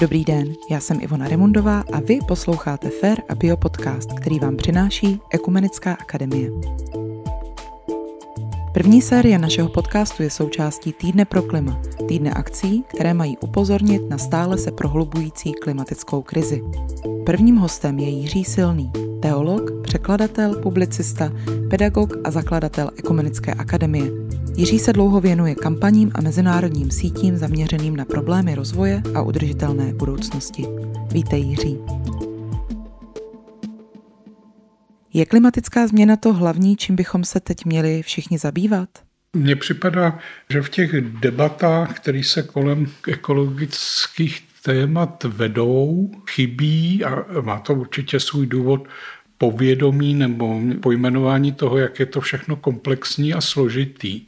Dobrý den, já jsem Ivona Remundová a vy posloucháte Fair a Bio podcast, který vám přináší Ekumenická akademie. První série našeho podcastu je součástí Týdne pro klima, týdne akcí, které mají upozornit na stále se prohlubující klimatickou krizi. Prvním hostem je Jiří Silný, teolog, překladatel, publicista, pedagog a zakladatel Ekumenické akademie. Jiří se dlouho věnuje kampaním a mezinárodním sítím zaměřeným na problémy rozvoje a udržitelné budoucnosti. Vítej Jiří. Je klimatická změna to hlavní, čím bychom se teď měli všichni zabývat? Mně připadá, že v těch debatách, které se kolem ekologických témat vedou, chybí a má to určitě svůj důvod povědomí nebo pojmenování toho, jak je to všechno komplexní a složitý.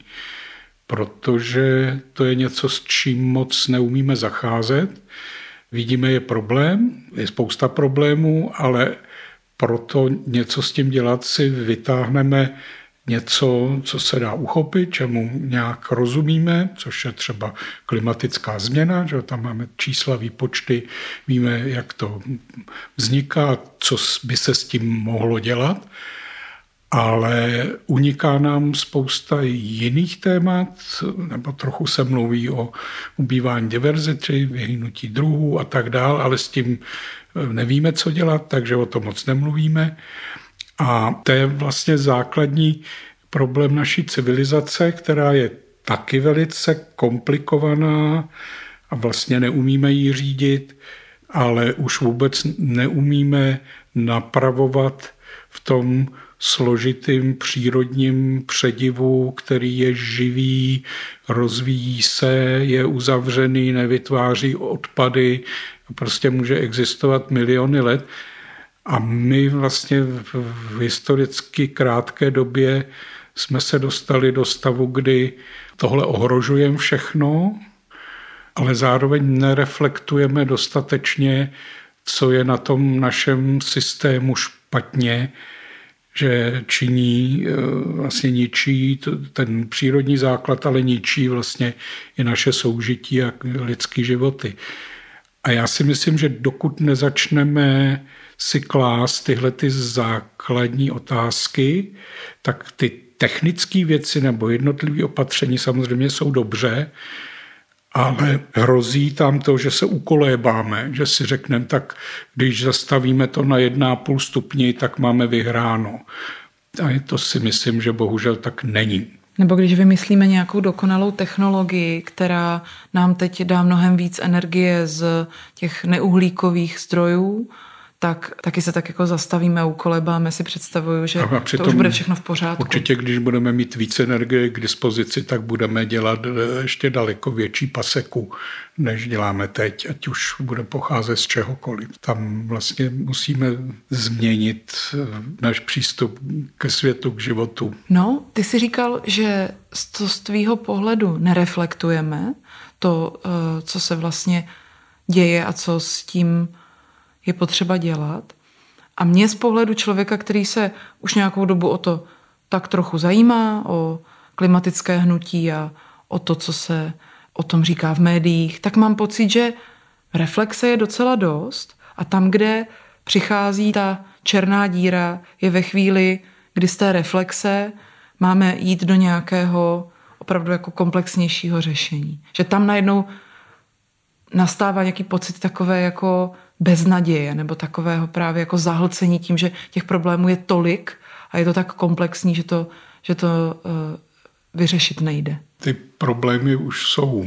Protože to je něco, s čím moc neumíme zacházet. Vidíme, je problém, je spousta problémů, ale proto něco s tím dělat si vytáhneme něco, co se dá uchopit, čemu nějak rozumíme, což je třeba klimatická změna, že tam máme čísla, výpočty, víme, jak to vzniká, co by se s tím mohlo dělat, ale uniká nám spousta jiných témat, nebo trochu se mluví o ubývání diverzity, vyhnutí druhů a tak dál, ale s tím nevíme, co dělat, takže o tom moc nemluvíme. A to je vlastně základní problém naší civilizace, která je taky velice komplikovaná a vlastně neumíme ji řídit, ale už vůbec neumíme napravovat v tom složitým přírodním předivu, který je živý, rozvíjí se, je uzavřený, nevytváří odpady, prostě může existovat miliony let. A my vlastně v historicky krátké době jsme se dostali do stavu, kdy tohle ohrožujeme všechno, ale zároveň nereflektujeme dostatečně, co je na tom našem systému špatně, že činí, eh, vlastně ničí ten přírodní základ, ale ničí vlastně i naše soužití a lidské životy. A já si myslím, že dokud nezačneme si klást tyhle ty základní otázky, tak ty technické věci nebo jednotlivé opatření samozřejmě jsou dobře, ale hrozí tam to, že se ukolébáme, že si řekneme, tak když zastavíme to na 1,5 stupni, tak máme vyhráno. A to si myslím, že bohužel tak není. Nebo když vymyslíme nějakou dokonalou technologii, která nám teď dá mnohem víc energie z těch neuhlíkových zdrojů, tak taky se tak jako zastavíme a ukolebáme si představuju, že to už bude všechno v pořádku. Určitě, když budeme mít více energie k dispozici, tak budeme dělat eh, ještě daleko větší paseku, než děláme teď, ať už bude pocházet z čehokoliv. Tam vlastně musíme změnit eh, náš přístup ke světu, k životu. No, ty jsi říkal, že to z tvýho pohledu nereflektujeme to, eh, co se vlastně děje a co s tím je potřeba dělat. A mě z pohledu člověka, který se už nějakou dobu o to tak trochu zajímá, o klimatické hnutí a o to, co se o tom říká v médiích, tak mám pocit, že reflexe je docela dost a tam, kde přichází ta černá díra, je ve chvíli, kdy z té reflexe máme jít do nějakého opravdu jako komplexnějšího řešení. Že tam najednou nastává nějaký pocit takové jako beznaděje nebo takového právě jako zahlcení tím, že těch problémů je tolik a je to tak komplexní, že to, že to uh, vyřešit nejde. Ty problémy už jsou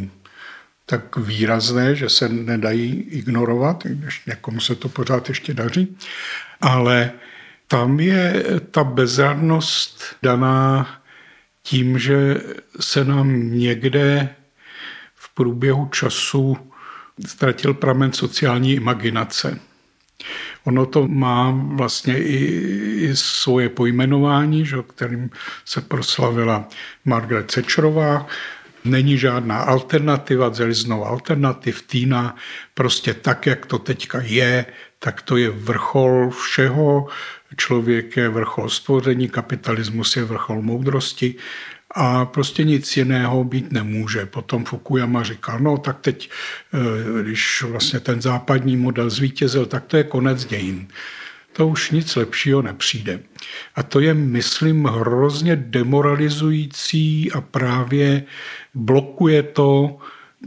tak výrazné, že se nedají ignorovat, když někomu se to pořád ještě daří, ale tam je ta bezradnost daná tím, že se nám někde v průběhu času ztratil pramen sociální imaginace. Ono to má vlastně i, i svoje pojmenování, že, kterým se proslavila Margaret Thatcherová. Není žádná alternativa, znovu alternativ, týna, prostě tak, jak to teďka je, tak to je vrchol všeho. Člověk je vrchol stvoření, kapitalismus je vrchol moudrosti a prostě nic jiného být nemůže. Potom Fukuyama říkal, no tak teď, eh, když vlastně ten západní model zvítězil, tak to je konec dějin. To už nic lepšího nepřijde. A to je, myslím, hrozně demoralizující a právě blokuje to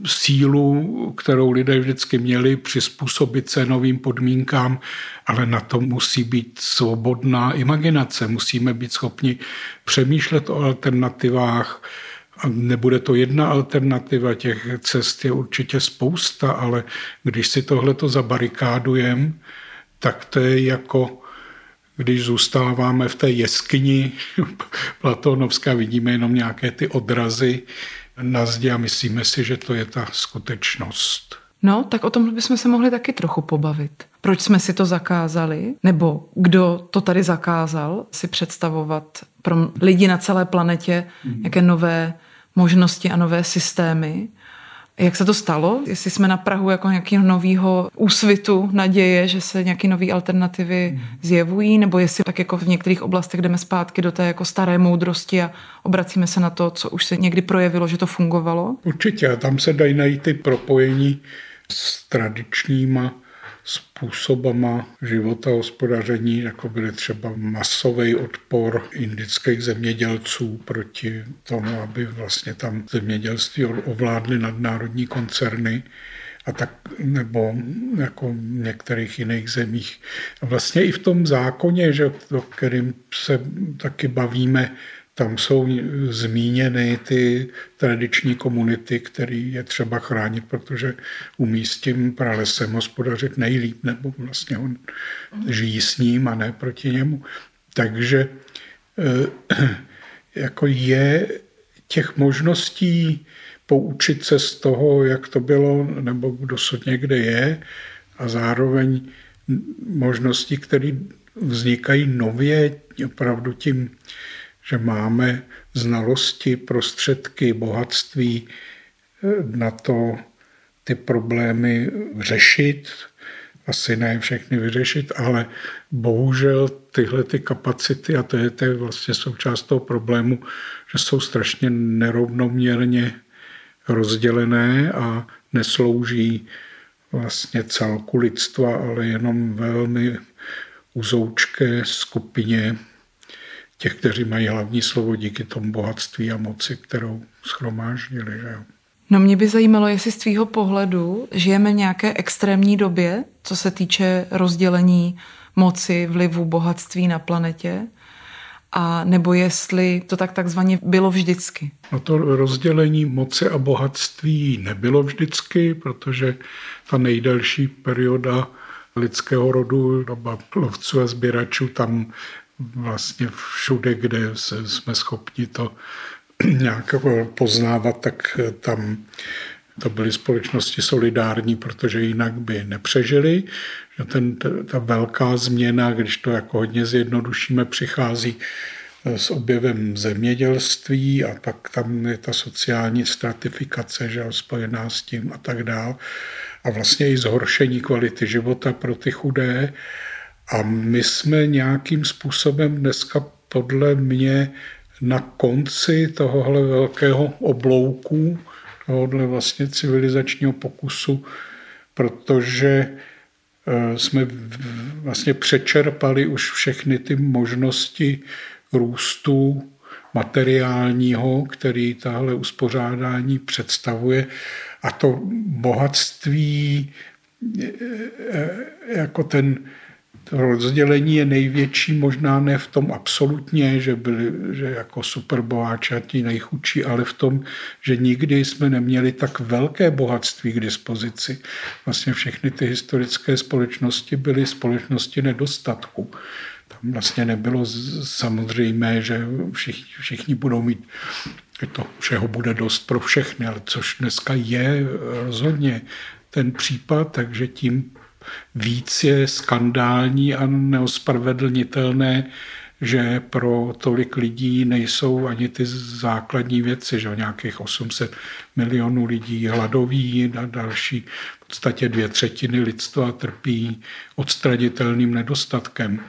sílu, kterou lidé vždycky měli přizpůsobit se novým podmínkám, ale na to musí být svobodná imaginace. Musíme být schopni přemýšlet o alternativách, a nebude to jedna alternativa, těch cest je určitě spousta, ale když si tohleto zabarikádujeme, tak to je jako když zůstáváme v té jeskyni Platonovská, vidíme jenom nějaké ty odrazy na zdi a myslíme si, že to je ta skutečnost. No, tak o tom bychom se mohli taky trochu pobavit. Proč jsme si to zakázali? Nebo kdo to tady zakázal si představovat pro lidi na celé planetě, mm. jaké nové možnosti a nové systémy? Jak se to stalo? Jestli jsme na Prahu jako nějakého nového úsvitu, naděje, že se nějaké nové alternativy hmm. zjevují, nebo jestli tak jako v některých oblastech jdeme zpátky do té jako staré moudrosti a obracíme se na to, co už se někdy projevilo, že to fungovalo? Určitě, a tam se dají najít ty propojení s tradičníma způsobama života hospodaření, jako byly třeba masový odpor indických zemědělců proti tomu, aby vlastně tam zemědělství ovládly nadnárodní koncerny a tak, nebo jako v některých jiných zemích. A vlastně i v tom zákoně, že, o kterým se taky bavíme, tam jsou zmíněny ty tradiční komunity, které je třeba chránit, protože umí s tím pralesem hospodařit nejlíp, nebo vlastně on žijí s ním a ne proti němu. Takže eh, jako je těch možností poučit se z toho, jak to bylo, nebo dosud někde je, a zároveň možnosti, které vznikají nově, opravdu tím že máme znalosti, prostředky, bohatství eh, na to ty problémy řešit, asi ne všechny vyřešit, ale bohužel tyhle ty kapacity, a to je, to je vlastně součást toho problému, že jsou strašně nerovnoměrně rozdělené a neslouží vlastně celku lidstva, ale jenom velmi uzoučké skupině těch, kteří mají hlavní slovo díky tomu bohatství a moci, kterou schromáždili. Že jo. No mě by zajímalo, jestli z tvýho pohledu žijeme v nějaké extrémní době, co se týče rozdělení moci, vlivu, bohatství na planetě, a nebo jestli to tak takzvaně bylo vždycky? No to rozdělení moci a bohatství nebylo vždycky, protože ta nejdelší perioda lidského rodu, doba lovců a sběračů, tam vlastně všude, kde jsme schopni to nějak poznávat, tak tam to byly společnosti solidární, protože jinak by nepřežili. Že ten, ta velká změna, když to jako hodně zjednodušíme, přichází s objevem zemědělství a pak tam je ta sociální stratifikace, že spojená s tím a tak dál. A vlastně i zhoršení kvality života pro ty chudé. A my jsme nějakým způsobem dneska podle mě na konci tohohle velkého oblouku, tohohle vlastně civilizačního pokusu, protože eh, jsme vlastně přečerpali už všechny ty možnosti růstu materiálního, který tahle uspořádání představuje. A to bohatství eh, eh, jako ten rozdělení je největší, možná ne v tom absolutně, že byli že jako superboháči a ti nejchudší, ale v tom, že nikdy jsme neměli tak velké bohatství k dispozici. Vlastně všechny ty historické společnosti byly společnosti nedostatku. Tam vlastně nebylo samozřejmé, že všichni, všichni budou mít že to všeho bude dost pro všechny, ale což dneska je rozhodně ten případ, takže tím víc je skandální a neospravedlnitelné, že pro tolik lidí nejsou ani ty základní věci, že nějakých 800 milionů lidí hladoví a další v podstatě dvě třetiny lidstva trpí odstraditelným nedostatkem.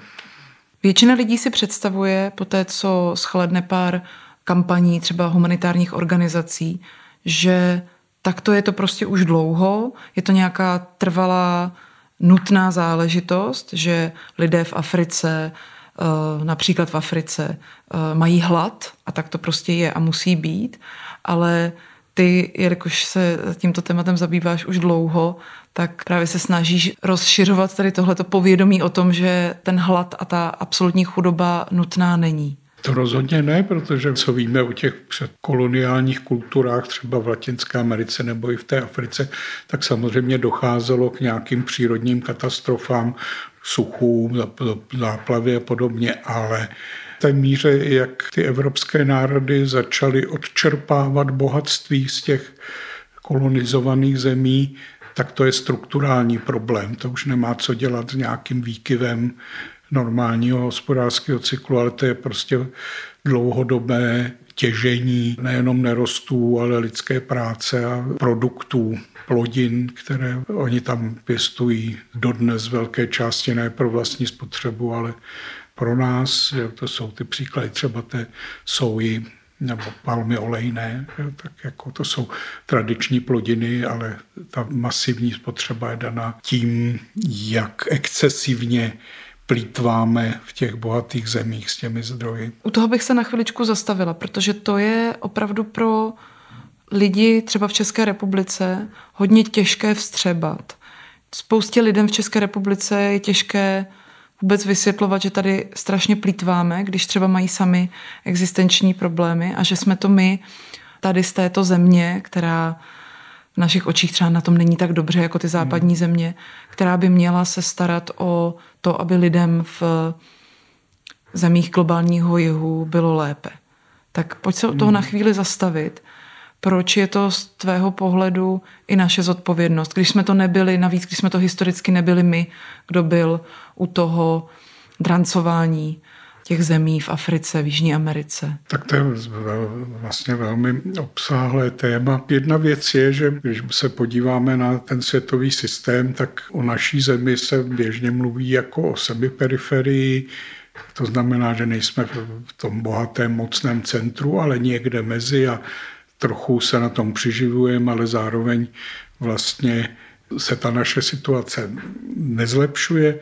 Většina lidí si představuje po té, co schledne pár kampaní třeba humanitárních organizací, že takto je to prostě už dlouho, je to nějaká trvalá nutná záležitost, že lidé v Africe, eh, například v Africe, eh, mají hlad a tak to prostě je a musí být, ale ty, jelikož se tímto tématem zabýváš už dlouho, tak právě se snažíš rozšiřovat tady tohleto povědomí o tom, že ten hlad a ta absolutní chudoba nutná není. To rozhodně ne, protože co víme o těch předkoloniálních kulturách, třeba v Latinské Americe nebo i v té Africe, tak samozřejmě docházelo k nějakým přírodním katastrofám, suchům, záplavy a podobně, ale té míře, jak ty evropské národy začaly odčerpávat bohatství z těch kolonizovaných zemí, tak to je strukturální problém. To už nemá co dělat s nějakým výkyvem normálního hospodářského cyklu, ale to je prostě dlouhodobé těžení nejenom nerostů, ale lidské práce a produktů, plodin, které oni tam pěstují dodnes velké části ne pro vlastní spotřebu, ale pro nás. To jsou ty příklady třeba té soji nebo palmy olejné, tak jako to jsou tradiční plodiny, ale ta masivní spotřeba je daná tím, jak excesivně plítváme v těch bohatých zemích s těmi zdroji. U toho bych se na chviličku zastavila, protože to je opravdu pro lidi třeba v České republice hodně těžké vstřebat. Spoustě lidem v České republice je těžké vůbec vysvětlovat, že tady strašně plítváme, když třeba mají sami existenční problémy a že jsme to my tady z této země, která v našich očích třeba na tom není tak dobře jako ty západní hmm. země, která by měla se starat o to, aby lidem v zemích globálního jihu bylo lépe. Tak pojď se o toho hmm. na chvíli zastavit. Proč je to z tvého pohledu i naše zodpovědnost? Když jsme to nebyli, navíc když jsme to historicky nebyli my, kdo byl u toho drancování těch zemí v Africe, v Jižní Americe? Tak to je vlastně velmi obsáhlé téma. Jedna věc je, že když se podíváme na ten světový systém, tak o naší zemi se běžně mluví jako o semiperiferii, to znamená, že nejsme v tom bohatém mocném centru, ale někde mezi a trochu se na tom přiživujeme, ale zároveň vlastně se ta naše situace nezlepšuje.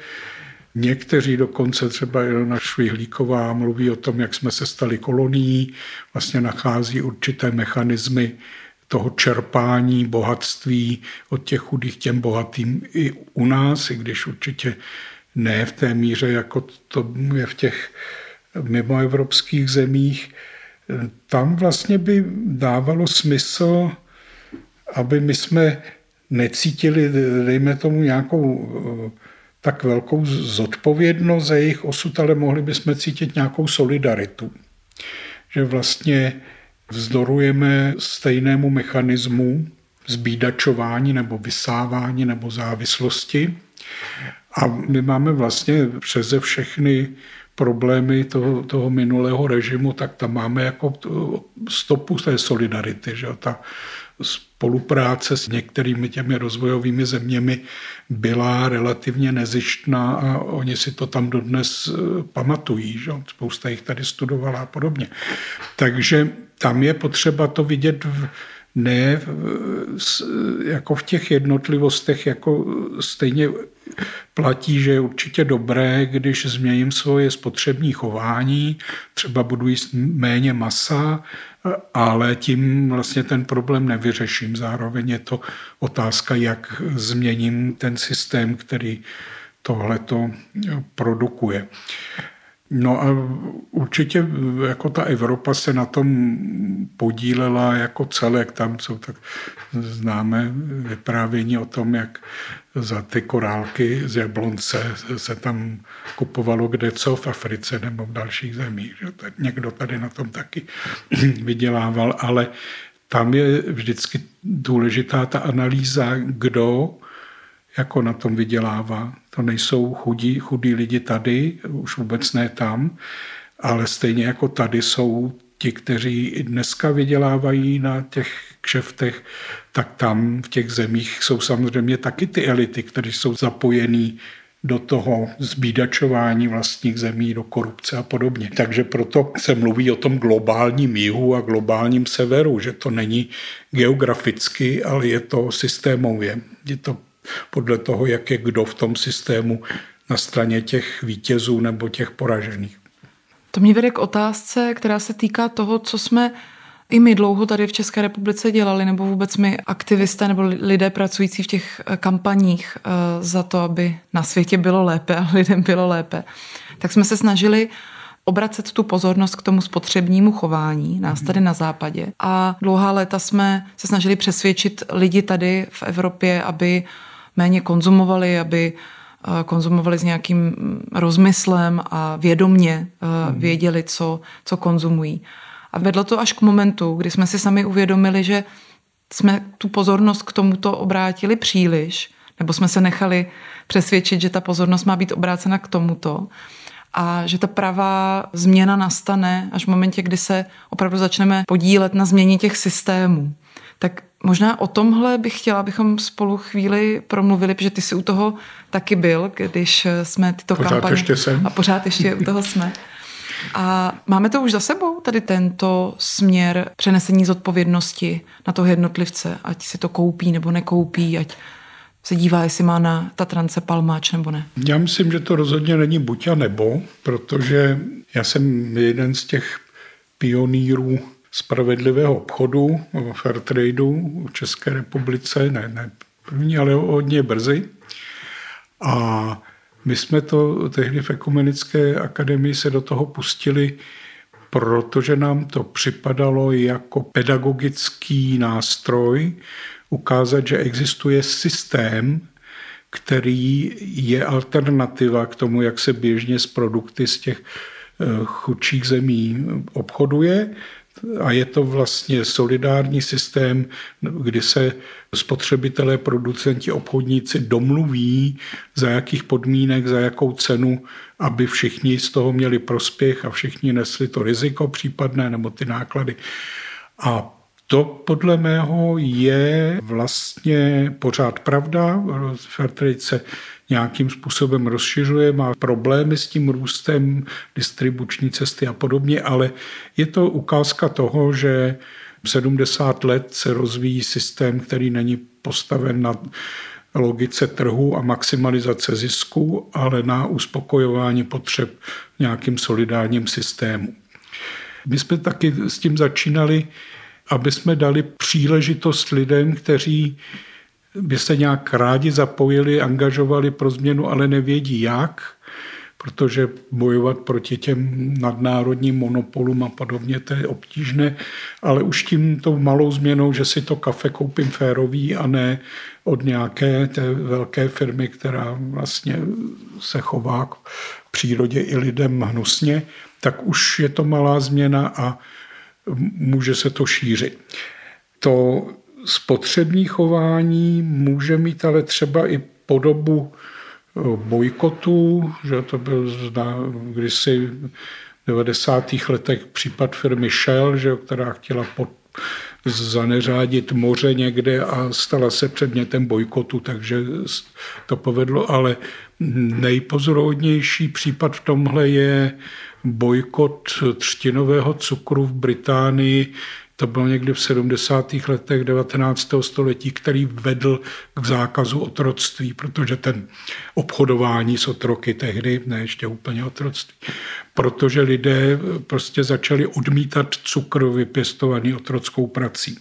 Někteří dokonce, třeba Ilona Švihlíková, mluví o tom, jak jsme se stali kolonií, vlastně nachází určité mechanismy toho čerpání bohatství od těch chudých těm bohatým i u nás, i když určitě ne v té míře, jako to je v těch mimoevropských zemích. Tam vlastně by dávalo smysl, aby my jsme necítili, dejme tomu, nějakou tak velkou zodpovědnost za jejich osud, ale mohli bychom cítit nějakou solidaritu. Že vlastně vzdorujeme stejnému mechanismu zbídačování nebo vysávání nebo závislosti. A my máme vlastně přeze všechny problémy toho, toho minulého režimu, tak tam máme jako stopu té solidarity. Že? Ta spolupráce s některými těmi rozvojovými zeměmi byla relativně nezištná a oni si to tam dodnes eh, pamatují. Že? Spousta jich tady studovala a podobně. Takže tam je potřeba to vidět v, ne jako v těch jednotlivostech, jako stejně platí, že je určitě dobré, když změním svoje spotřební chování, třeba budu jíst méně masa, ale tím vlastně ten problém nevyřeším. Zároveň je to otázka, jak změním ten systém, který tohleto produkuje. No a určitě jako ta Evropa se na tom podílela jako celek. Tam jsou tak známe vyprávění o tom, jak za ty korálky z Jablonce se tam kupovalo kde co v Africe nebo v dalších zemích. Že? Někdo tady na tom taky vydělával, ale tam je vždycky důležitá ta analýza, kdo jako na tom vydělává. To nejsou chudí, chudí lidi tady, už vůbec ne tam, ale stejně jako tady jsou ti, kteří dneska vydělávají na těch kšeftech, tak tam v těch zemích jsou samozřejmě taky ty elity, které jsou zapojený do toho zbídačování vlastních zemí, do korupce a podobně. Takže proto se mluví o tom globálním jihu a globálním severu, že to není geograficky, ale je to systémově. Je to podle toho, jak je kdo v tom systému na straně těch vítězů nebo těch poražených. To mě vede k otázce, která se týká toho, co jsme i my dlouho tady v České republice dělali, nebo vůbec my aktivisté nebo lidé pracující v těch eh, kampaních eh, za to, aby na světě bylo lépe a lidem bylo lépe, tak jsme se snažili obracet tu pozornost k tomu spotřebnímu chování nás tady na západě. A dlouhá léta jsme se snažili přesvědčit lidi tady v Evropě, aby méně konzumovali, aby eh, konzumovali s nějakým mm, rozmyslem a vědomně věděli, co, co konzumují. A vedlo to až k momentu, kdy jsme si sami uvědomili, že jsme tu pozornost k tomuto obrátili příliš, nebo jsme se nechali přesvědčit, že ta pozornost má být obrácena k tomuto a že ta pravá změna nastane až v momentě, kdy se opravdu začneme podílet na změně těch systémů. Tak možná o tomhle bych chtěla, abychom spolu chvíli promluvili, protože ty jsi u toho taky byl, když jsme tyto pořád kampaně... Ještě jsem. A pořád ještě u toho jsme. A máme to už za sebou, tady tento směr přenesení zodpovědnosti na toho jednotlivce, ať si to koupí nebo nekoupí, ať se dívá, jestli má na Tatrance palmáč nebo ne. Já myslím, že to rozhodně není buď a nebo, protože já jsem jeden z těch pionýrů spravedlivého obchodu, fair tradeu v České republice, ne, ne první, ale hodně brzy. A my jsme to tehdy v Ekumenické akademii se do toho pustili, protože nám to připadalo jako pedagogický nástroj ukázat, že existuje systém, který je alternativa k tomu, jak se běžně s produkty z těch eh, chudších zemí obchoduje a je to vlastně solidární systém, kdy se spotřebitelé, producenti, obchodníci domluví, za jakých podmínek, za jakou cenu, aby všichni z toho měli prospěch a všichni nesli to riziko případné nebo ty náklady. A to podle mého je vlastně pořád pravda. Fairtrade se nějakým způsobem rozšiřuje, má problémy s tím růstem, distribuční cesty a podobně, ale je to ukázka toho, že 70 let se rozvíjí systém, který není postaven na logice trhu a maximalizace zisku, ale na uspokojování potřeb v nějakým solidárním systému. My jsme taky s tím začínali, aby jsme dali příležitost lidem, kteří by se nějak rádi zapojili, angažovali pro změnu, ale nevědí jak, protože bojovat proti těm nadnárodním monopolům a podobně, to je obtížné, ale už tím tou malou změnou, že si to kafe koupím férový a ne od nějaké té velké firmy, která vlastně se chová k přírodě i lidem hnusně, tak už je to malá změna a může se to šířit. To spotřební chování může mít ale třeba i podobu eh, bojkotu, že to byl kdysi v 90. letech případ firmy Shell, že, která chtěla pod, zaneřádit moře někde a stala se předmětem bojkotu, takže to povedlo, ale nejpozorodnější případ v tomhle je bojkot třtinového cukru v Británii to bylo někdy v 70. letech 19. století, který vedl k zákazu otroctví, protože ten obchodování s otroky tehdy, ne ještě úplně otroctví, protože lidé prostě začali odmítat cukr vypěstovaný otrockou prací.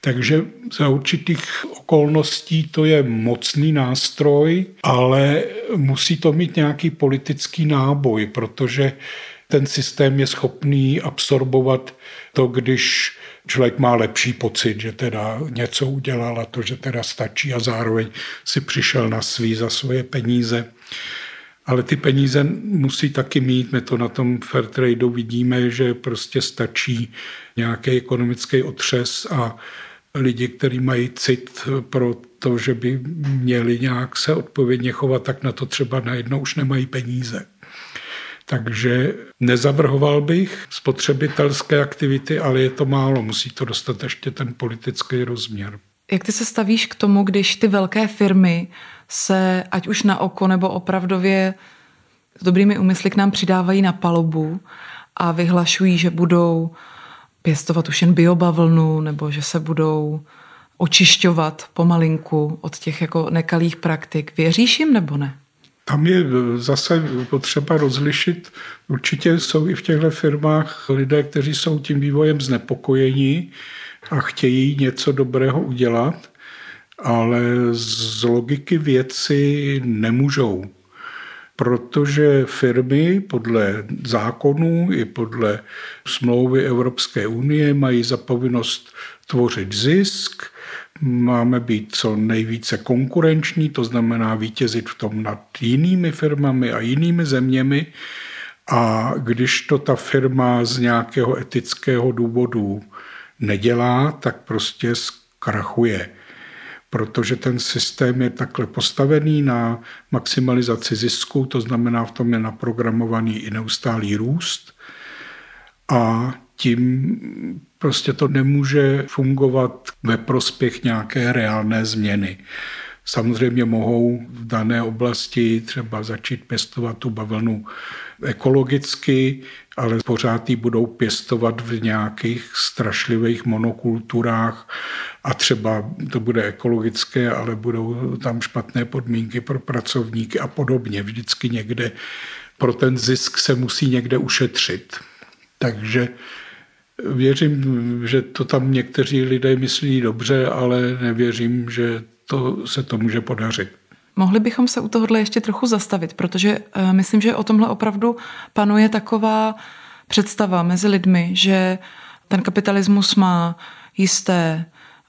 Takže za určitých okolností to je mocný nástroj, ale musí to mít nějaký politický náboj, protože ten systém je schopný absorbovat to, když člověk má lepší pocit, že teda něco udělal a to, že teda stačí a zároveň si přišel na svý za svoje peníze. Ale ty peníze musí taky mít. My to na tom Fairtradeu vidíme, že prostě stačí nějaký ekonomický otřes a lidi, kteří mají cit pro to, že by měli nějak se odpovědně chovat, tak na to třeba najednou už nemají peníze. Takže nezavrhoval bych spotřebitelské aktivity, ale je to málo, musí to dostat ještě ten politický rozměr. Jak ty se stavíš k tomu, když ty velké firmy se ať už na oko nebo opravdově s dobrými úmysly k nám přidávají na palubu a vyhlašují, že budou pěstovat už jen biobavlnu nebo že se budou očišťovat pomalinku od těch jako nekalých praktik. Věříš jim nebo ne? Tam je zase potřeba rozlišit. Určitě jsou i v těchto firmách lidé, kteří jsou tím vývojem znepokojeni a chtějí něco dobrého udělat, ale z logiky věci nemůžou. Protože firmy podle zákonů i podle smlouvy Evropské unie mají za povinnost tvořit zisk, máme být co nejvíce konkurenční, to znamená vítězit v tom nad jinými firmami a jinými zeměmi. A když to ta firma z nějakého etického důvodu nedělá, tak prostě zkrachuje. Protože ten systém je takhle postavený na maximalizaci zisku, to znamená, v tom je naprogramovaný i neustálý růst. A tím prostě to nemůže fungovat ve prospěch nějaké reálné změny. Samozřejmě mohou v dané oblasti třeba začít pěstovat tu bavlnu ekologicky, ale pořád ji budou pěstovat v nějakých strašlivých monokulturách a třeba to bude ekologické, ale budou tam špatné podmínky pro pracovníky a podobně. Vždycky někde pro ten zisk se musí někde ušetřit. Takže Věřím, že to tam někteří lidé myslí dobře, ale nevěřím, že to se to může podařit. Mohli bychom se u tohohle ještě trochu zastavit, protože uh, myslím, že o tomhle opravdu panuje taková představa mezi lidmi, že ten kapitalismus má jisté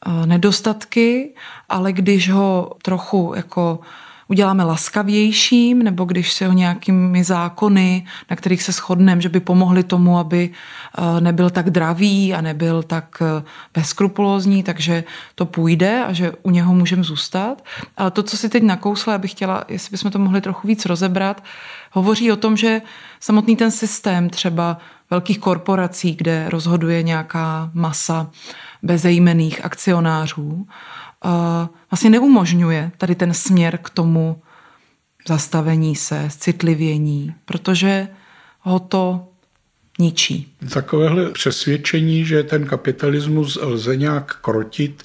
uh, nedostatky, ale když ho trochu jako uděláme laskavějším, nebo když se ho nějakými zákony, na kterých se shodneme, že by pomohli tomu, aby eh, nebyl tak dravý a nebyl tak eh, bezkrupulózní, takže to půjde a že u něho můžeme zůstat. Ale to, co si teď nakousla, bych chtěla, jestli bychom to mohli trochu víc rozebrat, hovoří o tom, že samotný ten systém třeba velkých korporací, kde rozhoduje nějaká masa bezejmených akcionářů, vlastně neumožňuje tady ten směr k tomu zastavení se, citlivění, protože ho to ničí. Takovéhle přesvědčení, že ten kapitalismus lze nějak krotit,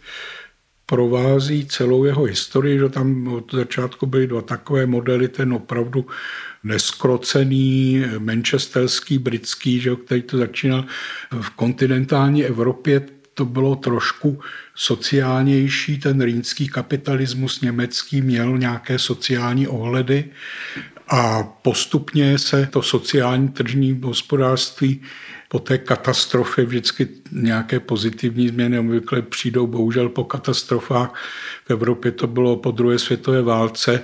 provází celou jeho historii, že tam od začátku byly dva takové modely, ten opravdu neskrocený, manchesterský, britský, že, který to začínal v kontinentální Evropě, to bylo trošku sociálnější, ten rýnský kapitalismus německý měl nějaké sociální ohledy a postupně se to sociální tržní hospodářství po té katastrofě vždycky nějaké pozitivní změny obvykle přijdou bohužel po katastrofách. V Evropě to bylo po druhé světové válce,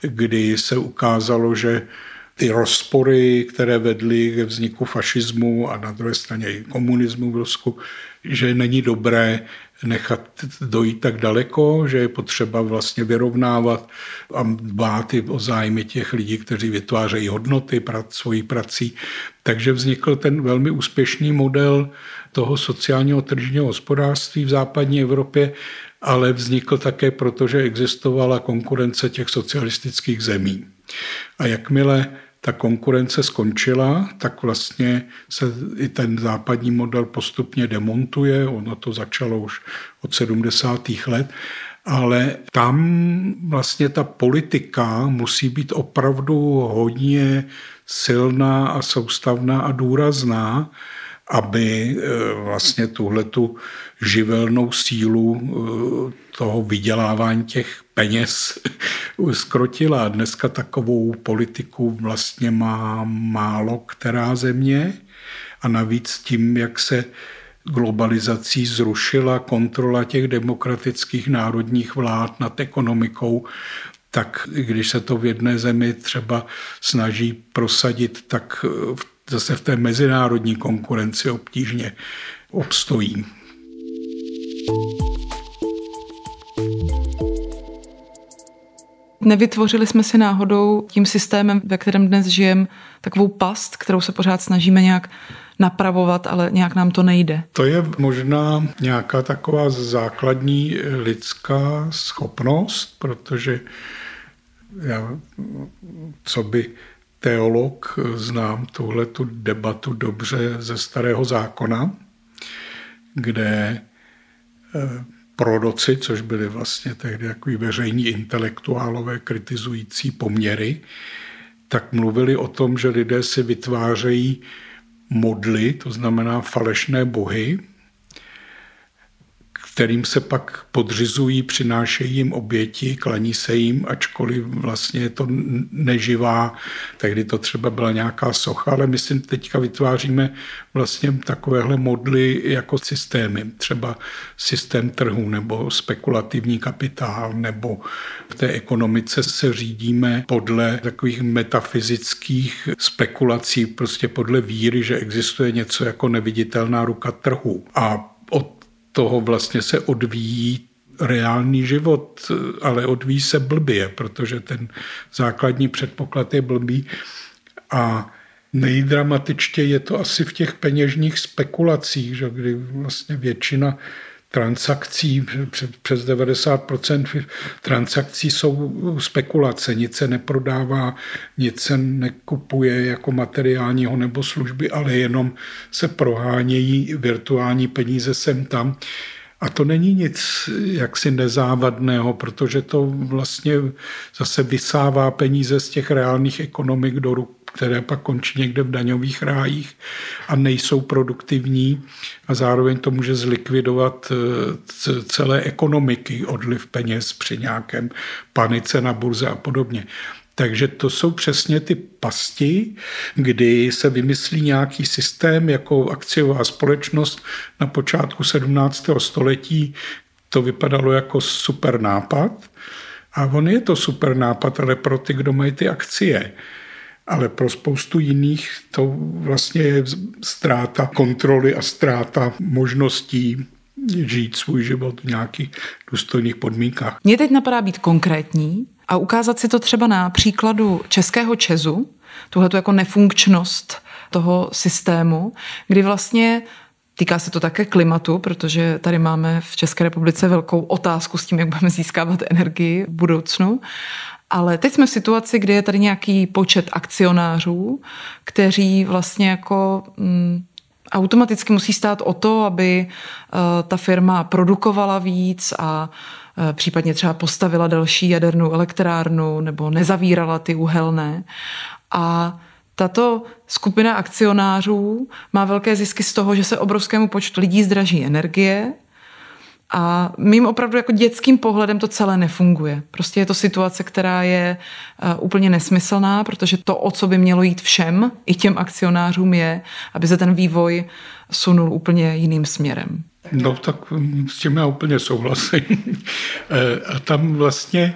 kdy se ukázalo, že ty rozpory, které vedly ke vzniku fašismu a na druhé straně i komunismu v Rusku, že není dobré nechat dojít tak daleko, že je potřeba vlastně vyrovnávat a dbát i o zájmy těch lidí, kteří vytvářejí hodnoty prac, svojí prací. Takže vznikl ten velmi úspěšný model toho sociálního tržního hospodářství v západní Evropě, ale vznikl také proto, že existovala konkurence těch socialistických zemí. A jakmile ta konkurence skončila, tak vlastně se i ten západní model postupně demontuje. Ono to začalo už od 70. let. Ale tam vlastně ta politika musí být opravdu hodně silná a soustavná a důrazná, aby eh, vlastně tuhle tu živelnou sílu eh, toho vydělávání těch peněz skrotila. Dneska takovou politiku vlastně má málo která země a navíc tím, jak se globalizací zrušila kontrola těch demokratických národních vlád nad ekonomikou, tak když se to v jedné zemi třeba snaží prosadit, tak zase v té mezinárodní konkurenci obtížně obstojí. Nevytvořili jsme si náhodou tím systémem, ve kterém dnes žijeme, takovou past, kterou se pořád snažíme nějak napravovat, ale nějak nám to nejde. To je možná nějaká taková základní lidská schopnost, protože já, co by teolog, znám tuhle tu debatu dobře ze starého zákona, kde eh, proroci, což byli vlastně tehdy takový veřejní intelektuálové kritizující poměry, tak mluvili o tom, že lidé si vytvářejí modly, to znamená falešné bohy, kterým se pak podřizují, přinášejí jim oběti, klaní se jim, ačkoliv vlastně je to neživá, tehdy to třeba byla nějaká socha, ale my si teďka vytváříme vlastně takovéhle modly jako systémy, třeba systém trhu nebo spekulativní kapitál, nebo v té ekonomice se řídíme podle takových metafyzických spekulací, prostě podle víry, že existuje něco jako neviditelná ruka trhu. A od toho vlastně se odvíjí reálný život, ale odvíjí se blbě, protože ten základní předpoklad je blbý. A nejdramatičtěji je to asi v těch peněžních spekulacích, že kdy vlastně většina transakcí, přes 90% transakcí jsou spekulace, nic se neprodává, nic se nekupuje jako materiálního nebo služby, ale jenom se prohánějí virtuální peníze sem tam. A to není nic jaksi nezávadného, protože to vlastně zase vysává peníze z těch reálných ekonomik do ruk které pak končí někde v daňových rájích a nejsou produktivní a zároveň to může zlikvidovat eh, celé ekonomiky, odliv peněz při nějakém panice na burze a podobně. Takže to jsou přesně ty pasti, kdy se vymyslí nějaký systém jako akciová společnost na počátku 17. století. To vypadalo jako super nápad. A on je to super nápad, ale pro ty, kdo mají ty akcie ale pro spoustu jiných to vlastně je ztráta kontroly a ztráta možností žít svůj život v nějakých důstojných podmínkách. Mně teď napadá být konkrétní a ukázat si to třeba na příkladu českého Česu, tuhle jako nefunkčnost toho systému, kdy vlastně Týká se to také klimatu, protože tady máme v České republice velkou otázku s tím, jak budeme získávat energii v budoucnu. Ale teď jsme v situaci, kdy je tady nějaký počet akcionářů, kteří vlastně jako mm, automaticky musí stát o to, aby uh, ta firma produkovala víc a uh, případně třeba postavila další jadernou elektrárnu nebo nezavírala ty uhelné. A tato skupina akcionářů má velké zisky z toho, že se obrovskému počtu lidí zdraží energie, a mým opravdu jako dětským pohledem to celé nefunguje. Prostě je to situace, která je eh, úplně nesmyslná, protože to, o co by mělo jít všem, i těm akcionářům, je, aby se ten vývoj sunul úplně jiným směrem. No tak s tím já úplně souhlasím. Eh, a tam vlastně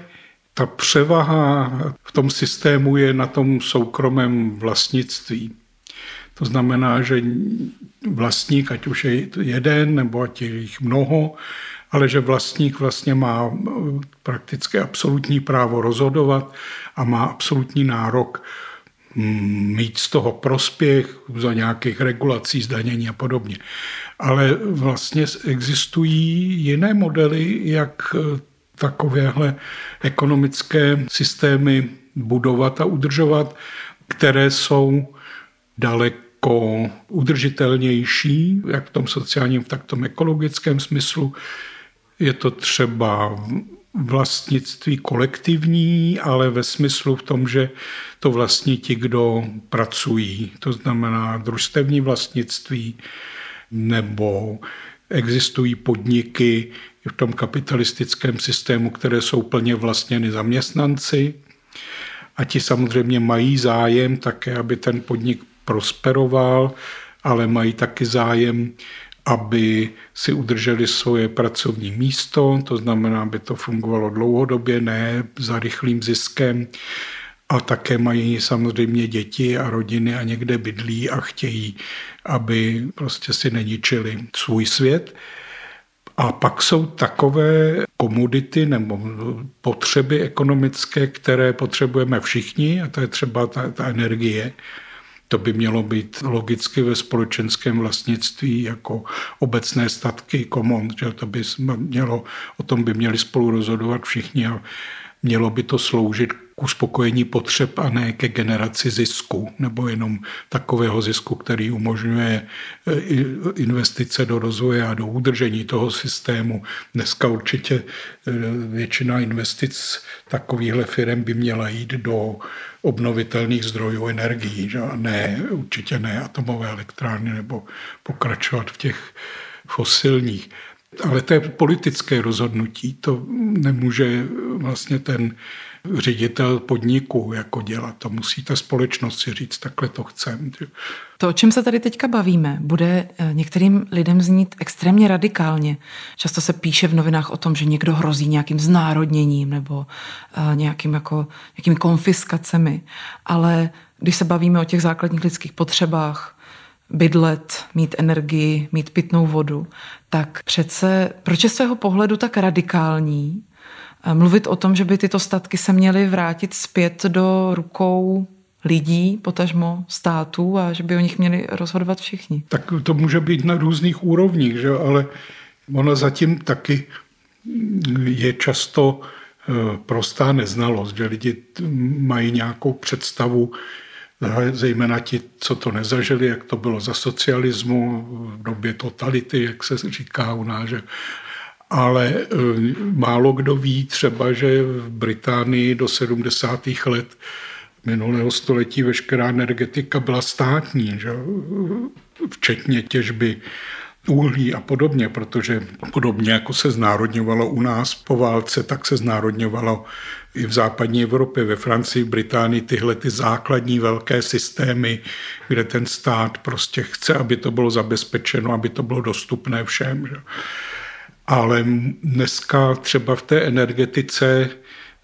ta převaha v tom systému je na tom soukromém vlastnictví. To znamená, že vlastník, ať už je jeden nebo ať je jich mnoho, ale že vlastník vlastně má prakticky absolutní právo rozhodovat a má absolutní nárok mm, mít z toho prospěch za nějakých regulací, zdanění a podobně. Ale vlastně existují jiné modely, jak takovéhle ekonomické systémy budovat a udržovat, které jsou daleko jako udržitelnější, jak v tom sociálním, tak v tom ekologickém smyslu. Je to třeba vlastnictví kolektivní, ale ve smyslu v tom, že to vlastní ti, kdo pracují. To znamená družstevní vlastnictví nebo existují podniky v tom kapitalistickém systému, které jsou plně vlastněny zaměstnanci a ti samozřejmě mají zájem také, aby ten podnik prosperoval, ale mají taky zájem, aby si udrželi svoje pracovní místo, to znamená, aby to fungovalo dlouhodobě, ne za rychlým ziskem. A také mají samozřejmě děti a rodiny a někde bydlí a chtějí, aby prostě si neničili svůj svět. A pak jsou takové komodity nebo potřeby ekonomické, které potřebujeme všichni, a to je třeba ta, ta energie. To by mělo být logicky ve společenském vlastnictví jako obecné statky, common, že to by mělo, o tom by měli spolu rozhodovat všichni a mělo by to sloužit k uspokojení potřeb a ne ke generaci zisku, nebo jenom takového zisku, který umožňuje eh, investice do rozvoje a do udržení toho systému. Dneska určitě eh, většina investic takovýchhle firm by měla jít do obnovitelných zdrojů energií, že? ne, určitě ne atomové elektrárny nebo pokračovat v těch fosilních. Ale to je politické rozhodnutí, to nemůže vlastně ten ředitel podniku jako dělat. To musí ta společnost si říct, takhle to chcem. To, o čem se tady teďka bavíme, bude eh, některým lidem znít extrémně radikálně. Často se píše v novinách o tom, že někdo hrozí nějakým znárodněním nebo eh, nějakým jako, nějakými konfiskacemi. Ale když se bavíme o těch základních lidských potřebách, bydlet, mít energii, mít pitnou vodu, tak přece proč je z svého pohledu tak radikální mluvit o tom, že by tyto statky se měly vrátit zpět do rukou lidí, potažmo států a že by o nich měli rozhodovat všichni. Tak to může být na různých úrovních, že? ale ona zatím taky je často eh, prostá neznalost, že lidi mají nějakou představu, zejména ti, co to nezažili, jak to bylo za socialismu, v době totality, jak se říká u nás, že ale e, málo kdo ví třeba, že v Británii do 70. let minulého století veškerá energetika byla státní, že? včetně těžby uhlí a podobně, protože podobně jako se znárodňovalo u nás po válce, tak se znárodňovalo i v západní Evropě, ve Francii, v Británii tyhle ty základní velké systémy, kde ten stát prostě chce, aby to bylo zabezpečeno, aby to bylo dostupné všem. Že? Ale dneska třeba v té energetice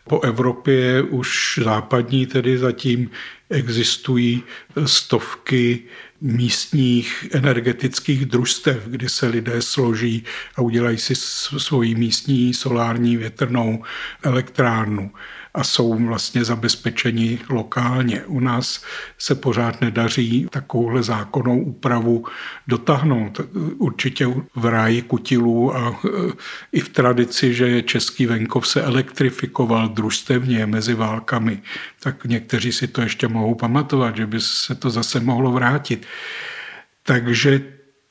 po Evropě už západní tedy zatím existují stovky místních energetických družstev, kdy se lidé složí a udělají si svoji místní solární větrnou elektrárnu a jsou vlastně zabezpečeni lokálně. U nás se pořád nedaří takovouhle zákonnou úpravu dotáhnout. Určitě v ráji kutilů a e, i v tradici, že český venkov se elektrifikoval družstevně mezi válkami, tak někteří si to ještě mohou pamatovat, že by se to zase mohlo vrátit. Takže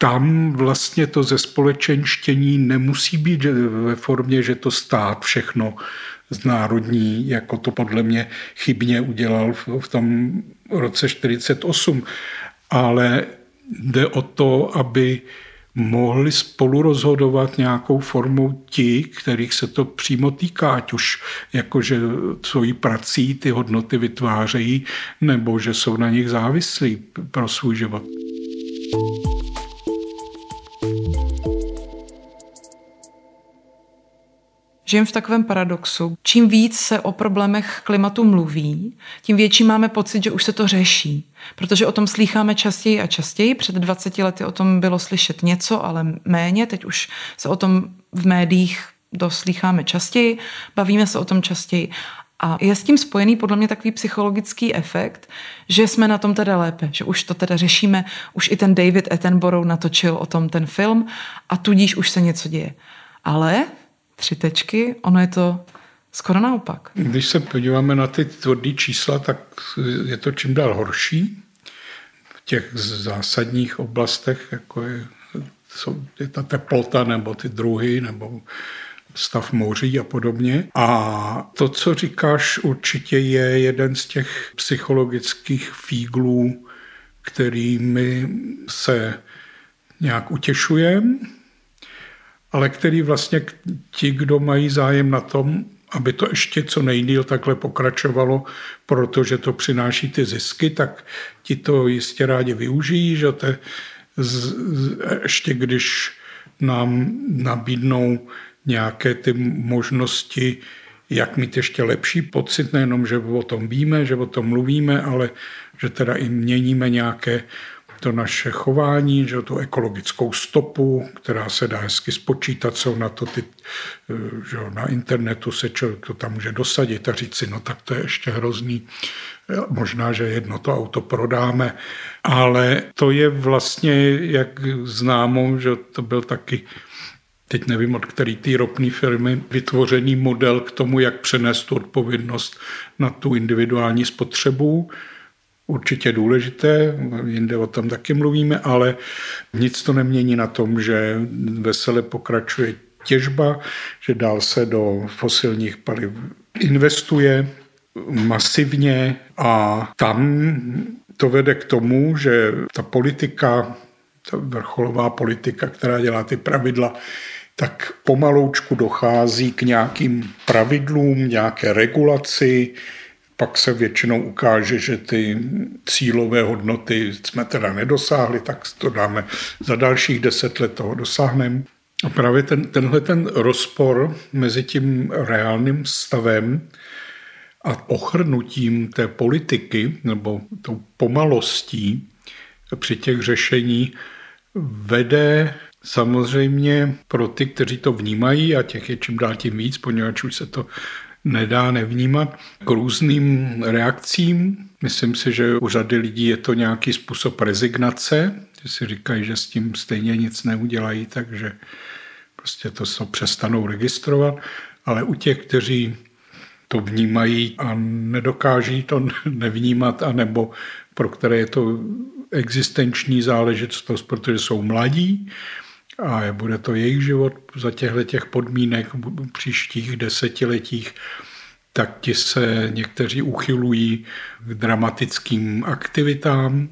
tam vlastně to ze společenštění nemusí být ve formě, že to stát všechno znárodní, jako to podle mě chybně udělal v tom roce 48. Ale jde o to, aby mohli spolu rozhodovat nějakou formou ti, kterých se to přímo týká, ať už jakože svojí prací ty hodnoty vytvářejí, nebo že jsou na nich závislí pro svůj život. Žijeme v takovém paradoxu. Čím víc se o problémech klimatu mluví, tím větší máme pocit, že už se to řeší. Protože o tom slýcháme častěji a častěji. Před 20 lety o tom bylo slyšet něco, ale méně. Teď už se o tom v médiích doslýcháme častěji, bavíme se o tom častěji. A je s tím spojený podle mě takový psychologický efekt, že jsme na tom teda lépe, že už to teda řešíme, už i ten David Attenborough natočil o tom ten film a tudíž už se něco děje. Ale tři tečky, ono je to skoro naopak. Když se podíváme na ty tvrdé čísla, tak je to čím dál horší. V těch zásadních oblastech, jako je, jsou, je ta teplota nebo ty druhy nebo stav moří a podobně. A to, co říkáš, určitě je jeden z těch psychologických fíglů, kterými se nějak utěšujeme ale který vlastně ti, kdo mají zájem na tom, aby to ještě co nejdíl takhle pokračovalo, protože to přináší ty zisky, tak ti to jistě rádi využijí, že to z, ještě když nám nabídnou nějaké ty možnosti, jak mít ještě lepší pocit, nejenom, že o tom víme, že o tom mluvíme, ale že teda i měníme nějaké to naše chování, že tu ekologickou stopu, která se dá hezky spočítat, jsou na to ty, eh, že na internetu se člověk to tam může dosadit a říct si, no tak to je ještě hrozný, možná, že jedno to auto prodáme, ale to je vlastně, jak známo, že to byl taky teď nevím od který té ropné firmy, vytvořený model k tomu, jak přenést tu odpovědnost na tu individuální spotřebu. Určitě důležité, jinde o tom taky mluvíme, ale nic to nemění na tom, že vesele pokračuje těžba, že dál se do fosilních paliv investuje masivně a tam to vede k tomu, že ta politika, ta vrcholová politika, která dělá ty pravidla, tak pomaloučku dochází k nějakým pravidlům, nějaké regulaci, pak se většinou ukáže, že ty cílové hodnoty jsme teda nedosáhli, tak to dáme za dalších deset let toho dosáhneme. A právě ten, tenhle ten rozpor mezi tím reálným stavem a ochrnutím té politiky nebo tou pomalostí při těch řešení vede samozřejmě pro ty, kteří to vnímají, a těch je čím dál tím víc, poněvadž už se to nedá nevnímat, k různým reakcím. Myslím si, že u řady lidí je to nějaký způsob rezignace, že si říkají, že s tím stejně nic neudělají, takže prostě to se přestanou registrovat. Ale u těch, kteří to vnímají a nedokáží to nevnímat, anebo pro které je to existenční záležitost, protože jsou mladí a bude to jejich život za těchto těch podmínek v příštích desetiletích, tak ti se někteří uchylují k dramatickým aktivitám,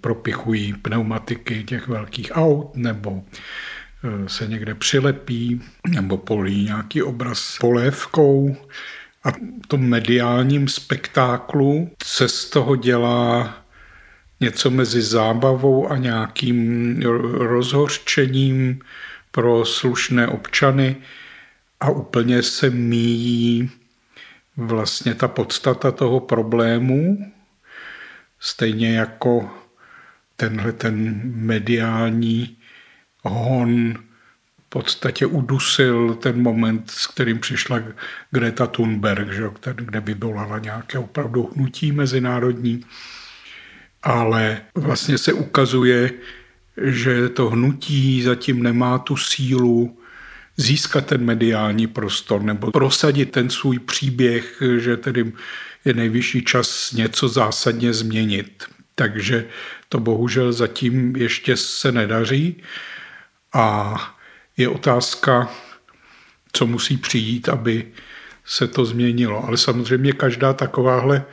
propichují pneumatiky těch velkých aut nebo e, se někde přilepí nebo polí nějaký obraz polévkou. A v tom mediálním spektáklu se z toho dělá něco mezi zábavou a nějakým rozhorčením pro slušné občany a úplně se míjí vlastně ta podstata toho problému, stejně jako tenhle ten mediální hon podstatě udusil ten moment, s kterým přišla Greta Thunberg, že, kde vyvolala nějaké opravdu hnutí mezinárodní. Ale vlastně se ukazuje, že to hnutí zatím nemá tu sílu získat ten mediální prostor nebo prosadit ten svůj příběh, že tedy je nejvyšší čas něco zásadně změnit. Takže to bohužel zatím ještě se nedaří. A je otázka, co musí přijít, aby se to změnilo. Ale samozřejmě každá takováhle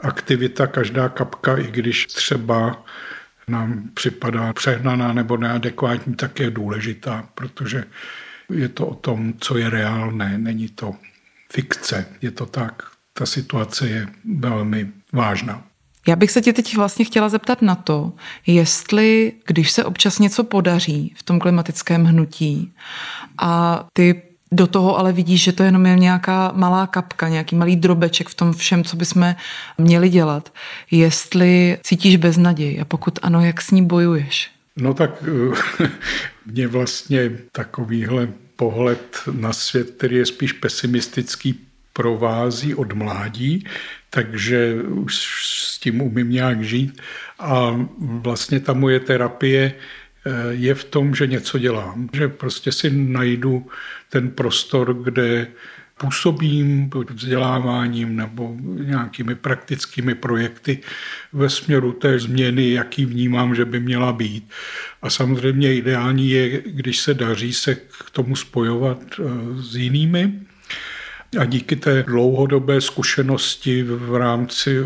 aktivita, každá kapka, i když třeba nám připadá přehnaná nebo neadekvátní, tak je důležitá, protože je to o tom, co je reálné, není to fikce. Je to tak, ta situace je velmi vážná. Já bych se tě teď vlastně chtěla zeptat na to, jestli, když se občas něco podaří v tom klimatickém hnutí a ty do toho ale vidíš, že to jenom je nějaká malá kapka, nějaký malý drobeček v tom všem, co bychom měli dělat. Jestli cítíš beznaděj a pokud ano, jak s ní bojuješ? No tak mě vlastně takovýhle pohled na svět, který je spíš pesimistický, provází od mládí, takže už s tím umím nějak žít. A vlastně ta moje terapie eh, je v tom, že něco dělám, že prostě si najdu ten prostor, kde působím vzděláváním nebo nějakými praktickými projekty ve směru té změny, jaký vnímám, že by měla být. A samozřejmě ideální je, když se daří se k tomu spojovat eh, s jinými a díky té dlouhodobé zkušenosti v rámci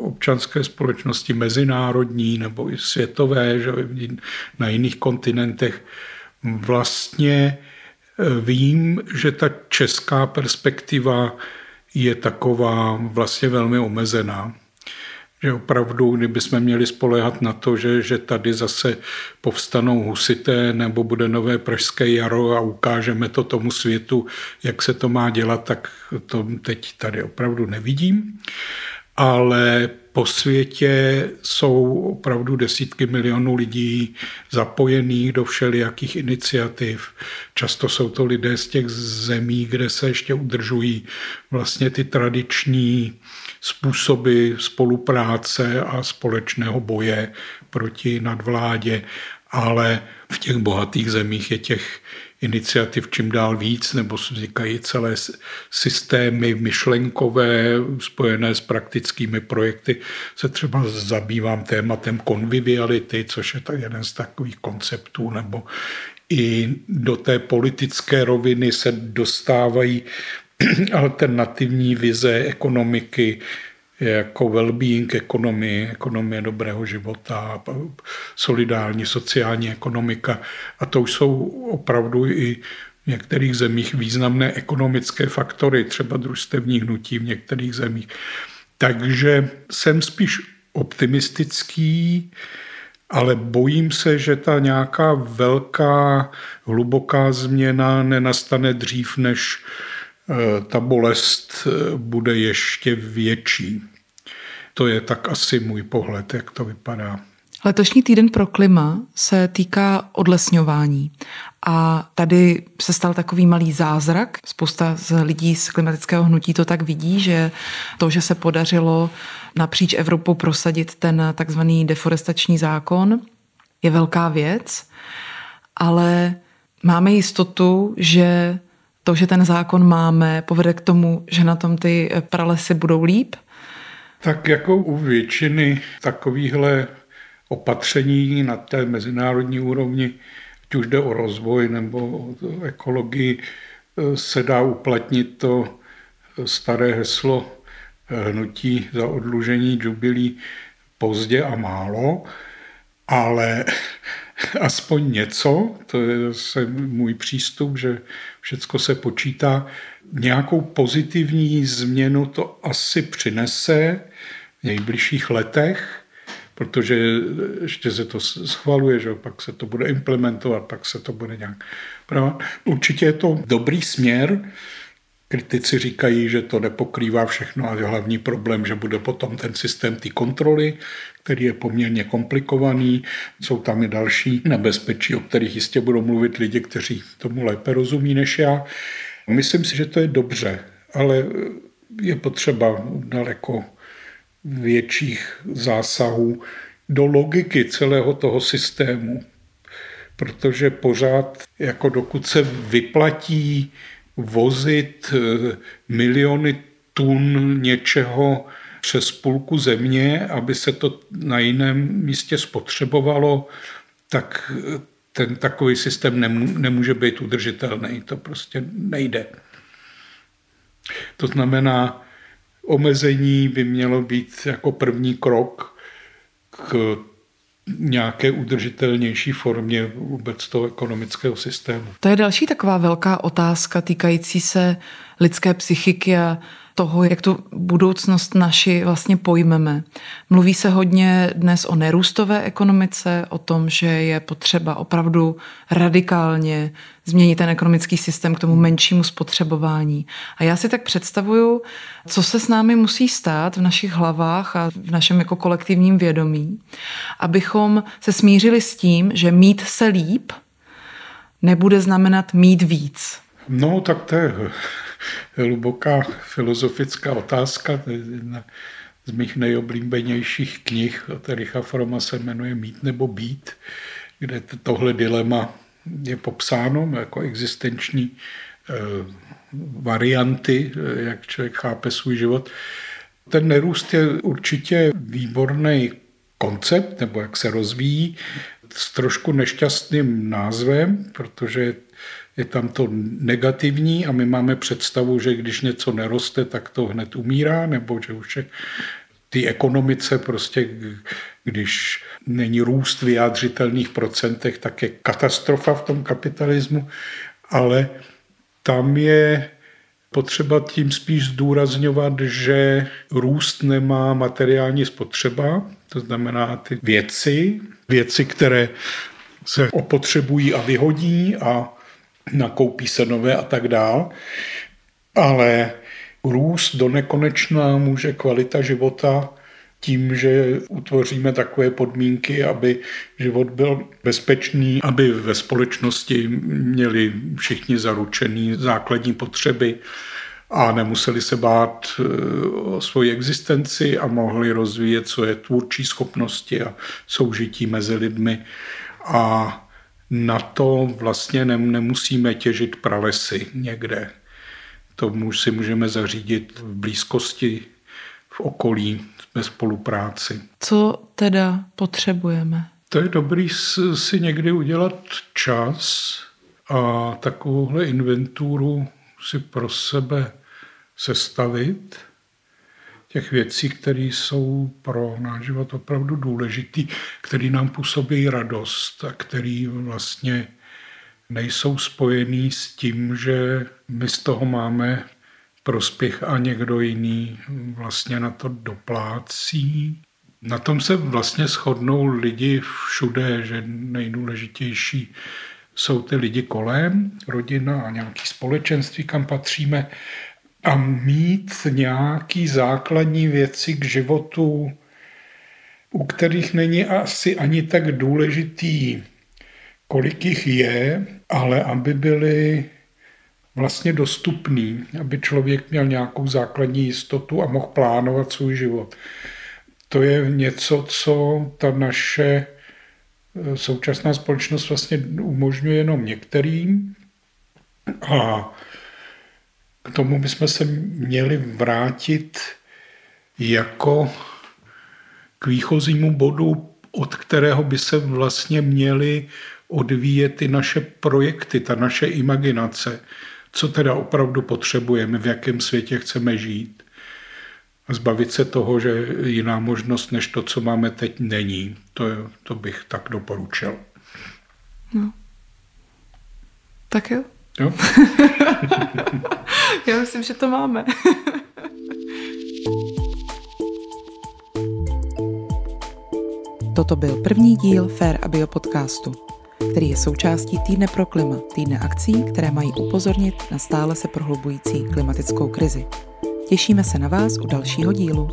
občanské společnosti mezinárodní nebo i světové, že na jiných kontinentech, vlastně e, vím, že ta česká perspektiva je taková vlastně velmi omezená že opravdu, kdybychom měli spolehat na to, že, že tady zase povstanou husité nebo bude nové pražské jaro a ukážeme to tomu světu, jak se to má dělat, tak to teď tady opravdu nevidím. Ale po světě jsou opravdu desítky milionů lidí zapojených do všelijakých iniciativ. Často jsou to lidé z těch zemí, kde se ještě udržují vlastně ty tradiční způsoby spolupráce a společného boje proti nadvládě, ale v těch bohatých zemích je těch iniciativ čím dál víc, nebo vznikají celé systémy myšlenkové spojené s praktickými projekty. Se třeba zabývám tématem konviviality, což je tak jeden z takových konceptů, nebo i do té politické roviny se dostávají alternativní vize ekonomiky, jako well-being ekonomie, ekonomie dobrého života, solidární sociální ekonomika. A to už jsou opravdu i v některých zemích významné ekonomické faktory, třeba družstevní hnutí v některých zemích. Takže jsem spíš optimistický, ale bojím se, že ta nějaká velká, hluboká změna nenastane dřív, než ta bolest eh, bude ještě větší. To je tak asi můj pohled, jak to vypadá. Letošní týden pro klima se týká odlesňování. A tady se stal takový malý zázrak. Spousta z lidí z klimatického hnutí to tak vidí, že to, že se podařilo napříč Evropou prosadit ten takzvaný deforestační zákon, je velká věc. Ale máme jistotu, že to, že ten zákon máme, povede k tomu, že na tom ty pralesy budou líp? Tak jako u většiny takovýchhle opatření na té mezinárodní úrovni, ať už jde o rozvoj nebo o ekologii, se dá uplatnit to staré heslo hnutí za odlužení jubilí pozdě a málo, ale aspoň něco, to je zase můj přístup, že všecko se počítá. Nějakou pozitivní změnu to asi přinese v nejbližších letech, protože ještě se to schvaluje, že pak se to bude implementovat, pak se to bude nějak... Určitě je to dobrý směr, Kritici říkají, že to nepokrývá všechno a hlavní problém, že bude potom ten systém ty kontroly, který je poměrně komplikovaný. Jsou tam i další nebezpečí, o kterých jistě budou mluvit lidi, kteří tomu lépe rozumí než já. Myslím si, že to je dobře, ale je potřeba daleko větších zásahů do logiky celého toho systému, protože pořád, jako dokud se vyplatí vozit eh, miliony tun něčeho přes půlku země, aby se to na jiném místě spotřebovalo, tak eh, ten takový systém nemůže být udržitelný. To prostě nejde. To znamená, omezení by mělo být jako první krok k nějaké udržitelnější formě vůbec toho ekonomického systému. To je další taková velká otázka týkající se lidské psychiky a toho, jak tu budoucnost naši vlastně pojmeme. Mluví se hodně dnes o nerůstové ekonomice, o tom, že je potřeba opravdu radikálně změnit ten ekonomický systém k tomu menšímu spotřebování. A já si tak představuju, co se s námi musí stát v našich hlavách a v našem jako kolektivním vědomí, abychom se smířili s tím, že mít se líp nebude znamenat mít víc. No, tak to je hluboká filozofická otázka. Jedna z mých nejoblíbenějších knih od Ericha Froma se jmenuje Mít nebo být, kde tohle dilema je popsáno jako existenční eh, varianty, eh, jak člověk chápe svůj život. Ten nerůst je určitě výborný koncept, nebo jak se rozvíjí, s trošku nešťastným názvem, protože je tam to negativní a my máme představu, že když něco neroste, tak to hned umírá, nebo že už je ty ekonomice prostě, když není růst vyjádřitelných procentech, tak je katastrofa v tom kapitalismu, ale tam je potřeba tím spíš zdůrazňovat, že růst nemá materiální spotřeba, to znamená ty věci, věci, které se opotřebují a vyhodí a nakoupí se nové a tak dál. Ale růst do nekonečna může kvalita života tím, že utvoříme takové podmínky, aby život byl bezpečný, aby ve společnosti měli všichni zaručený základní potřeby a nemuseli se bát eh, o svoji existenci a mohli rozvíjet svoje tvůrčí schopnosti a soužití mezi lidmi. A na to vlastně nemusíme těžit pralesy někde. To si můžeme zařídit v blízkosti, v okolí, ve spolupráci. Co teda potřebujeme? To je dobrý si někdy udělat čas a takovouhle inventuru si pro sebe sestavit těch věcí, které jsou pro náš život opravdu důležitý, které nám působí radost a které vlastně nejsou spojený s tím, že my z toho máme prospěch a někdo jiný vlastně na to doplácí. Na tom se vlastně shodnou lidi všude, že nejdůležitější jsou ty lidi kolem, rodina a nějaký společenství, kam patříme a mít nějaký základní věci k životu, u kterých není asi ani tak důležitý, kolik jich je, ale aby byly vlastně dostupný, aby člověk měl nějakou základní jistotu a mohl plánovat svůj život. To je něco, co ta naše eh, současná společnost vlastně umožňuje jenom některým. A k tomu bychom se měli vrátit jako k výchozímu bodu, od kterého by se vlastně měly odvíjet ty naše projekty, ta naše imaginace, co teda opravdu potřebujeme, v jakém světě chceme žít. A zbavit se toho, že jiná možnost než to, co máme teď, není. To, je, to bych tak doporučil. No. Tak jo. Jo? Já myslím, že to máme. Toto byl první díl Fair a Bio podcastu, který je součástí Týdne pro klima, týdne akcí, které mají upozornit na stále se prohlubující klimatickou krizi. Těšíme se na vás u dalšího dílu.